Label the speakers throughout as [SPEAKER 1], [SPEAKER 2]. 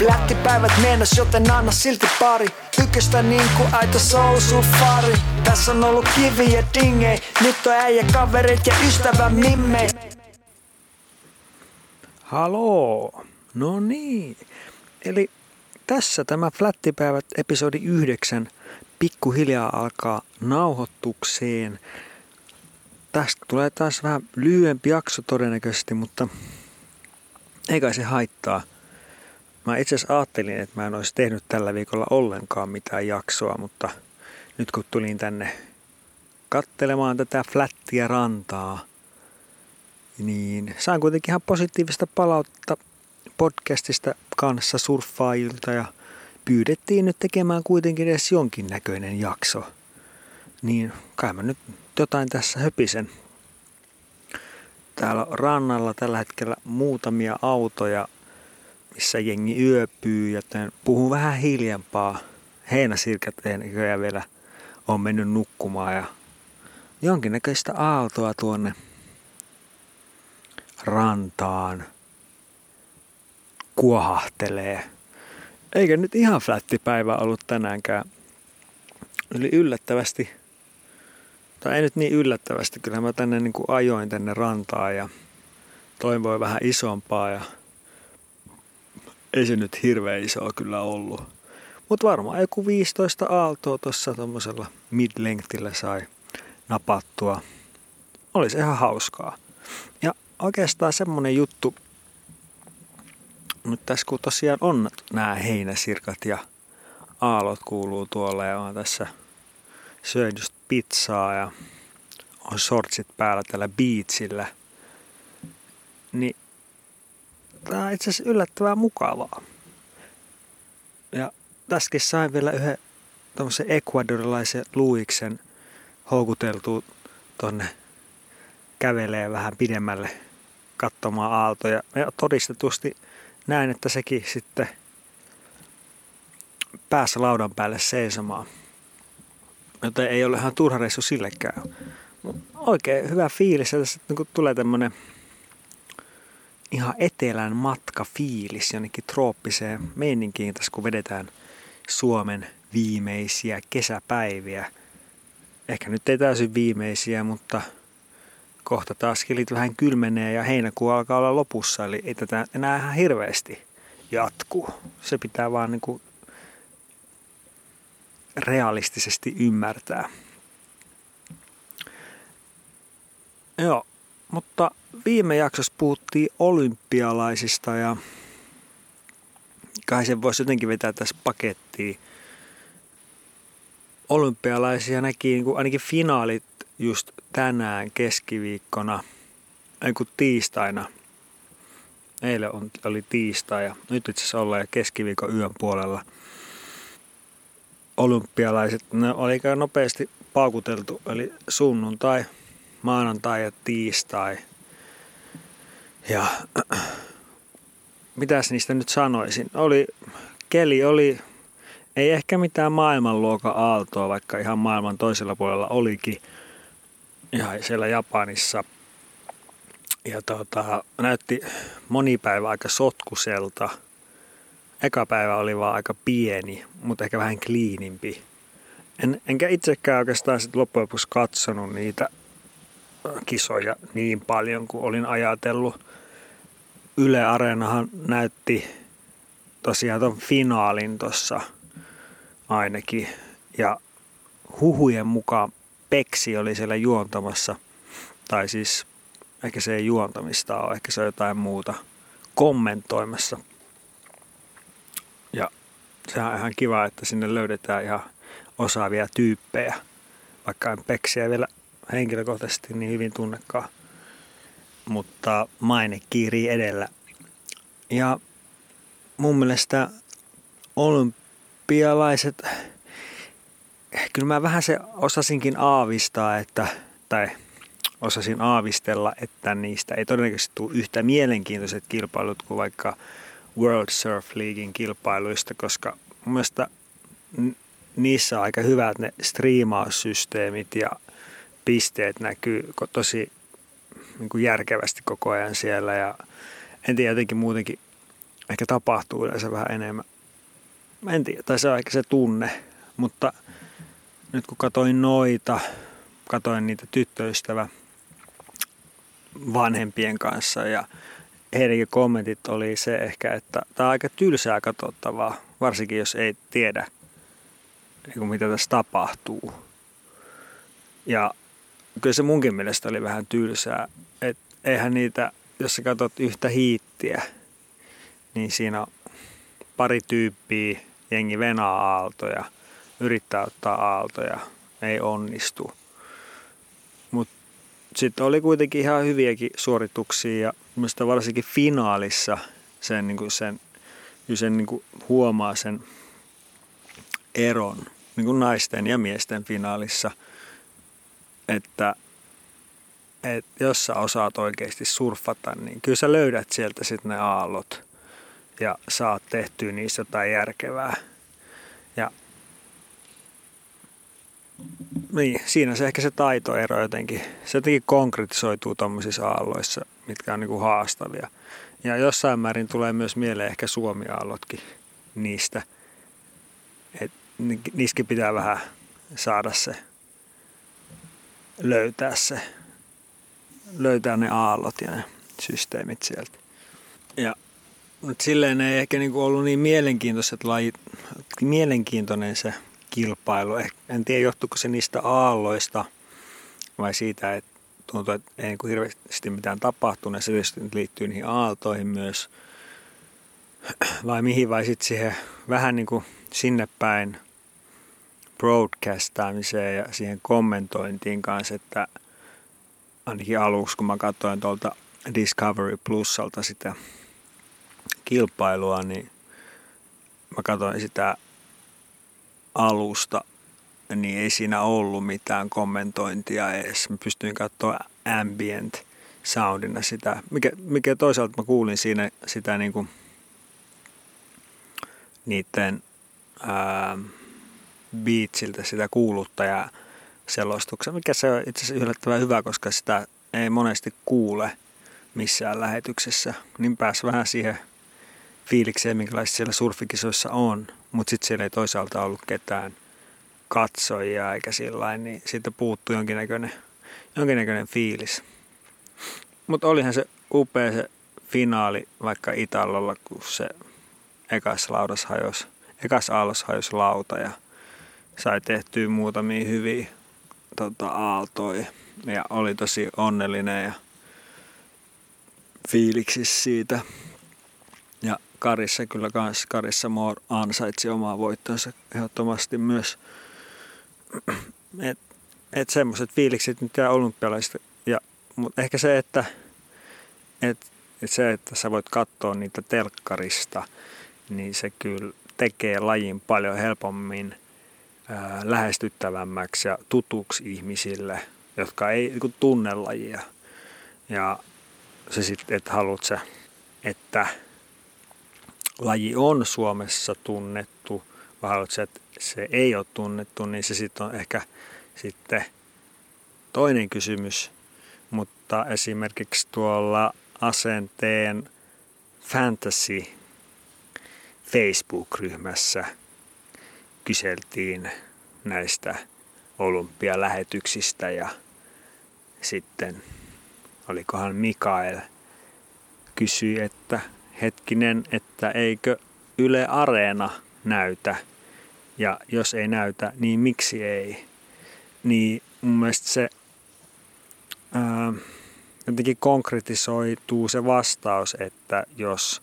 [SPEAKER 1] Flättipäivät mennäs, joten anna silti pari Ykköstä niinku aito soul safari Tässä on ollut kivi ja dingei Nyt on äijä kaverit ja ystävä mimme
[SPEAKER 2] Haloo, no niin. Eli tässä tämä Flättipäivät episodi 9 pikkuhiljaa alkaa nauhoitukseen. Tästä tulee taas vähän lyhyempi jakso todennäköisesti, mutta eikä se haittaa. Mä itse asiassa ajattelin, että mä en olisi tehnyt tällä viikolla ollenkaan mitään jaksoa, mutta nyt kun tulin tänne kattelemaan tätä flättiä rantaa, niin saan kuitenkin ihan positiivista palautetta podcastista kanssa surffaajilta ja pyydettiin nyt tekemään kuitenkin edes jonkinnäköinen jakso. Niin kai mä nyt jotain tässä höpisen. Täällä rannalla tällä hetkellä muutamia autoja, missä jengi yöpyy, joten puhun vähän hiljempaa. Heinäsirkat ei vielä on mennyt nukkumaan ja jonkinnäköistä aaltoa tuonne rantaan kuohahtelee. Eikä nyt ihan flättipäivä ollut tänäänkään. Eli yllättävästi, tai ei nyt niin yllättävästi, kyllä mä tänne niin kuin ajoin tänne rantaan ja toivoin vähän isompaa ja ei se nyt hirveän iso kyllä ollut. Mutta varmaan joku 15 aaltoa tuossa tuommoisella mid-lengthillä sai napattua. Olisi ihan hauskaa. Ja oikeastaan semmonen juttu, nyt tässä kun tosiaan on nämä heinäsirkat ja aallot kuuluu tuolla ja on tässä syönyt just pizzaa ja on shortsit päällä tällä beachillä, niin tämä on itse asiassa yllättävän mukavaa. Ja tässäkin sain vielä yhden tuommoisen ekvadorilaisen luiksen houkuteltua tonne kävelee vähän pidemmälle katsomaan aaltoja. Ja todistetusti näin, että sekin sitten päässä laudan päälle seisomaan. Joten ei ole ihan turha reissu sillekään. Oikein hyvä fiilis, että kun tulee tämmönen ihan etelän matka fiilis jonnekin trooppiseen meininkiin tässä, kun vedetään Suomen viimeisiä kesäpäiviä. Ehkä nyt ei täysin viimeisiä, mutta – kohta taas kelit vähän kylmenee ja heinäkuu alkaa olla lopussa, eli ei tätä enää ihan hirveästi jatkuu. Se pitää vaan niin kuin realistisesti ymmärtää. Joo, mutta viime jaksossa puhuttiin olympialaisista ja kai sen voisi jotenkin vetää tässä pakettiin. Olympialaisia näki niin kuin ainakin finaalit just tänään keskiviikkona, ei kun tiistaina. Eilen on, oli tiistai ja nyt itse asiassa ollaan keskiviikon yön puolella. Olympialaiset, ne oli nopeasti paukuteltu, eli sunnuntai, maanantai ja tiistai. Ja mitäs niistä nyt sanoisin? Oli, keli oli, ei ehkä mitään maailmanluokan aaltoa, vaikka ihan maailman toisella puolella olikin – ihan siellä Japanissa. Ja tota, näytti moni päivä aika sotkuselta. Eka päivä oli vaan aika pieni, mutta ehkä vähän kliinimpi. En, enkä itsekään oikeastaan sit loppujen lopuksi katsonut niitä kisoja niin paljon kuin olin ajatellut. Yle Areenahan näytti tosiaan ton finaalin tuossa ainakin. Ja huhujen mukaan Peksi oli siellä juontamassa. Tai siis ehkä se ei juontamista ole, ehkä se on jotain muuta kommentoimassa. Ja se on ihan kiva, että sinne löydetään ihan osaavia tyyppejä. Vaikka en Peksiä vielä henkilökohtaisesti niin hyvin tunnekaan. Mutta maine kiirii edellä. Ja mun mielestä olympialaiset kyllä mä vähän se osasinkin aavistaa, että, tai osasin aavistella, että niistä ei todennäköisesti tule yhtä mielenkiintoiset kilpailut kuin vaikka World Surf Leaguein kilpailuista, koska mun mielestä niissä on aika hyvät ne striimaussysteemit ja pisteet näkyy tosi niin kuin järkevästi koko ajan siellä ja en tiedä jotenkin muutenkin ehkä tapahtuu yleensä vähän enemmän. Mä en tiedä, tai se on ehkä se tunne, mutta nyt kun katoin noita, katoin niitä tyttöystävä vanhempien kanssa ja heidänkin kommentit oli se ehkä, että tämä on aika tylsää katsottavaa, varsinkin jos ei tiedä, niin mitä tässä tapahtuu. Ja kyllä se munkin mielestä oli vähän tylsää, eihän niitä, jos sä katsot yhtä hiittiä, niin siinä on pari tyyppiä, jengi venaa aaltoja, yrittää ottaa aaltoja, ei onnistu. Mutta sitten oli kuitenkin ihan hyviäkin suorituksia ja mielestäni varsinkin finaalissa sen, niin kuin sen, sen niin kuin huomaa sen eron niin kuin naisten ja miesten finaalissa, että, että jos sä osaat oikeasti surfata, niin kyllä sä löydät sieltä sitten ne aallot ja saat tehtyä niistä jotain järkevää. Ja niin, siinä se ehkä se taitoero jotenkin, se jotenkin konkretisoituu tuommoisissa aalloissa, mitkä on niin kuin haastavia. Ja jossain määrin tulee myös mieleen ehkä Suomi-aallotkin niistä. Et niissäkin pitää vähän saada se, löytää se, löytää ne aallot ja ne systeemit sieltä. Ja mutta silleen ei ehkä niinku ollut niin mielenkiintoiset lajit, mielenkiintoinen se kilpailu. Eh, en tiedä, johtuuko se niistä aalloista vai siitä, että tuntuu, että ei niin hirveästi mitään tapahtunut. Se tietysti liittyy niihin aaltoihin myös. Vai mihin, vai sitten siihen vähän niin kuin sinne päin broadcastaamiseen ja siihen kommentointiin kanssa, että ainakin aluksi, kun mä katsoin tuolta Discovery Plusalta sitä kilpailua, niin mä katsoin sitä alusta, niin ei siinä ollut mitään kommentointia edes. Mä pystyin katsoa ambient soundina sitä, mikä, mikä toisaalta mä kuulin siinä sitä niin kuin niiden ää, beatsiltä sitä kuuluttajaa selostuksen, mikä se on itse asiassa yllättävän hyvä, koska sitä ei monesti kuule missään lähetyksessä, niin pääsi vähän siihen fiilikseen, minkälaista siellä surfikisoissa on, mutta sitten siellä ei toisaalta ollut ketään katsojia eikä sillä niin siitä puuttuu jonkinnäköinen, jonkinnäköinen fiilis. Mutta olihan se upea se finaali vaikka Italolla, kun se ekas laudas hajosi, ekas aallos hajosi lauta ja sai tehtyä muutamia hyviä tota, aaltoja ja oli tosi onnellinen ja fiiliksissä siitä. Ja Karissa kyllä kans, Karissa Moore ansaitsi omaa voittonsa ehdottomasti myös. Et, et semmoiset fiilikset, mitä olympialaisista. Ja, mutta ehkä se, että et, et se, että sä voit katsoa niitä telkkarista, niin se kyllä tekee lajin paljon helpommin lähestyttävämmäksi ja tutuksi ihmisille, jotka ei niin tunne lajia. Ja se sitten, että haluat sä, että laji on Suomessa tunnettu, vai haluatko että se ei ole tunnettu, niin se sitten on ehkä sitten toinen kysymys. Mutta esimerkiksi tuolla asenteen fantasy Facebook-ryhmässä kyseltiin näistä olympialähetyksistä ja sitten olikohan Mikael kysyi, että hetkinen, että eikö Yle Areena näytä ja jos ei näytä, niin miksi ei? Niin mun mielestä se ää, jotenkin konkretisoituu se vastaus, että jos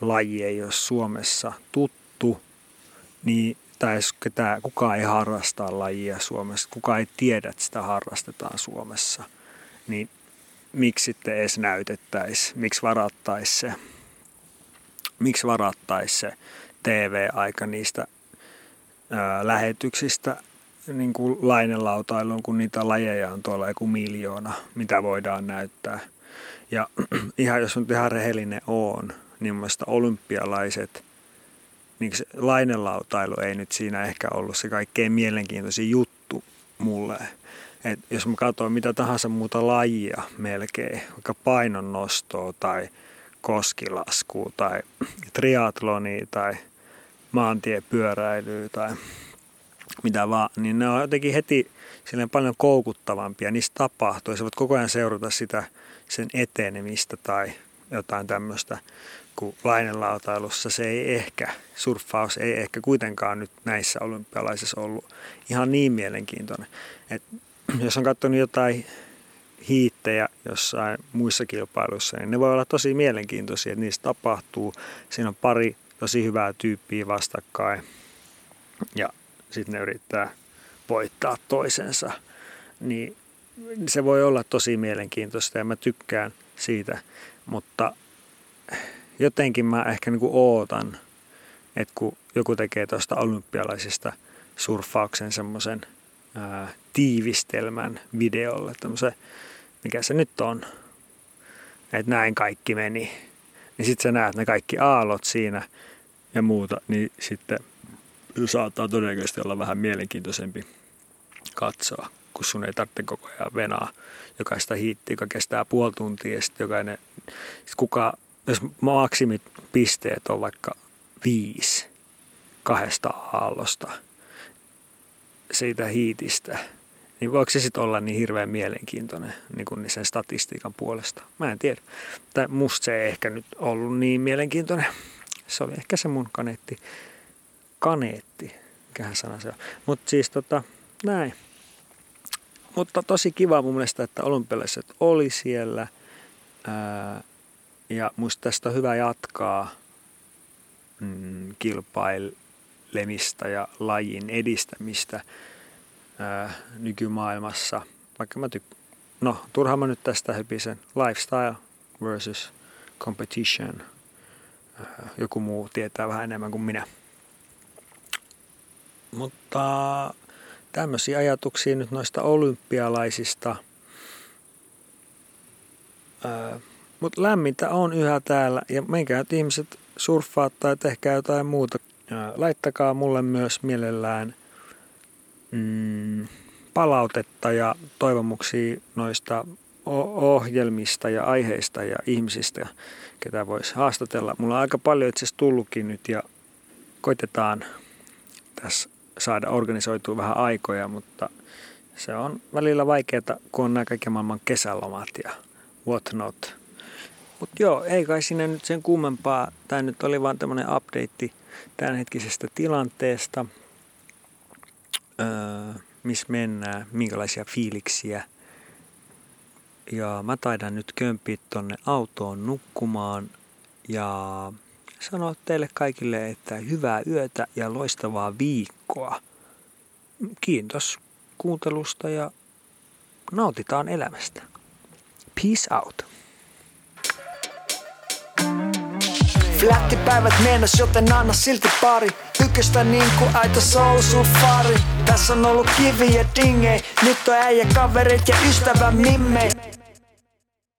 [SPEAKER 2] laji ei ole Suomessa tuttu, niin tai ketään, kukaan ei harrasta lajia Suomessa, kukaan ei tiedä, että sitä harrastetaan Suomessa, niin miksi sitten edes näytettäisiin, miksi varattaisi se, miksi varattaisi se TV-aika niistä ää, lähetyksistä niin kuin lainelautailuun, kun niitä lajeja on tuolla joku miljoona, mitä voidaan näyttää. Ja ihan jos nyt ihan rehellinen on, niin mun olympialaiset, niin lainelautailu ei nyt siinä ehkä ollut se kaikkein mielenkiintoisin juttu mulle et jos mä katsoin mitä tahansa muuta lajia melkein, vaikka painonnostoa tai koskilaskua tai triatlonia tai maantiepyöräilyä tai mitä vaan, niin ne on jotenkin heti silleen paljon koukuttavampia. Niistä tapahtuu ja sä voit koko ajan seurata sitä sen etenemistä tai jotain tämmöistä, kun lainelautailussa se ei ehkä, surffaus ei ehkä kuitenkaan nyt näissä olympialaisissa ollut ihan niin mielenkiintoinen. Et jos on katsonut jotain hiittejä jossain muissa kilpailuissa, niin ne voi olla tosi mielenkiintoisia, että niissä tapahtuu. Siinä on pari tosi hyvää tyyppiä vastakkain ja sitten ne yrittää voittaa toisensa. Niin se voi olla tosi mielenkiintoista ja mä tykkään siitä, mutta jotenkin mä ehkä niin kuin ootan, että kun joku tekee tuosta olympialaisista surffauksen semmoisen tiivistelmän videolle, tämmöisen, mikä se nyt on, että näin kaikki meni, niin sitten sä näet ne kaikki aallot siinä ja muuta, niin sitten saattaa todennäköisesti olla vähän mielenkiintoisempi katsoa, kun sun ei tarvitse koko ajan venaa. Jokaista hiittiä, joka kestää puoli tuntia ja sitten jokainen, sit kuka, jos maksimit pisteet on vaikka viisi kahdesta aallosta siitä hiitistä, niin voiko se sitten olla niin hirveän mielenkiintoinen niin kuin sen statistiikan puolesta? Mä en tiedä. Tai musta se ei ehkä nyt ollut niin mielenkiintoinen. Se oli ehkä se mun kaneetti. Kaneetti, mikähän sana se on. Mutta siis tota, näin. Mutta tosi kiva mun mielestä, että olympialaiset oli siellä. Ää, ja musta tästä on hyvä jatkaa mm, kilpailemista ja lajin edistämistä ää, nykymaailmassa. Vaikka mä tyk- No, turhaan mä nyt tästä hypisen. Lifestyle versus competition. Ää, joku muu tietää vähän enemmän kuin minä. Mutta tämmöisiä ajatuksia nyt noista olympialaisista. Mutta lämmintä on yhä täällä ja menkää ihmiset surffaa tai tehkää jotain muuta. Laittakaa mulle myös mielellään mm, palautetta ja toivomuksia noista ohjelmista ja aiheista ja ihmisistä, ketä voisi haastatella. Mulla on aika paljon itse asiassa tullutkin nyt ja koitetaan tässä saada organisoitua vähän aikoja, mutta se on välillä vaikeaa, kun on nämä kaikki maailman kesälomat ja whatnot. Mutta joo, ei kai sinne nyt sen kummempaa. Tämä nyt oli vaan tämmöinen update tämänhetkisestä tilanteesta, öö, missä mennään, minkälaisia fiiliksiä. Ja mä taidan nyt kömpiä tonne autoon nukkumaan ja sanoa teille kaikille, että hyvää yötä ja loistavaa viikkoa. Kiitos kuuntelusta ja nautitaan elämästä. Peace out.
[SPEAKER 1] Flättipäivät meenas, joten anna silti pari. Ykköstä niinku aito soul Tässä on ollut kiviä dingei. Nyt on äijä kaverit ja ystävä mimmei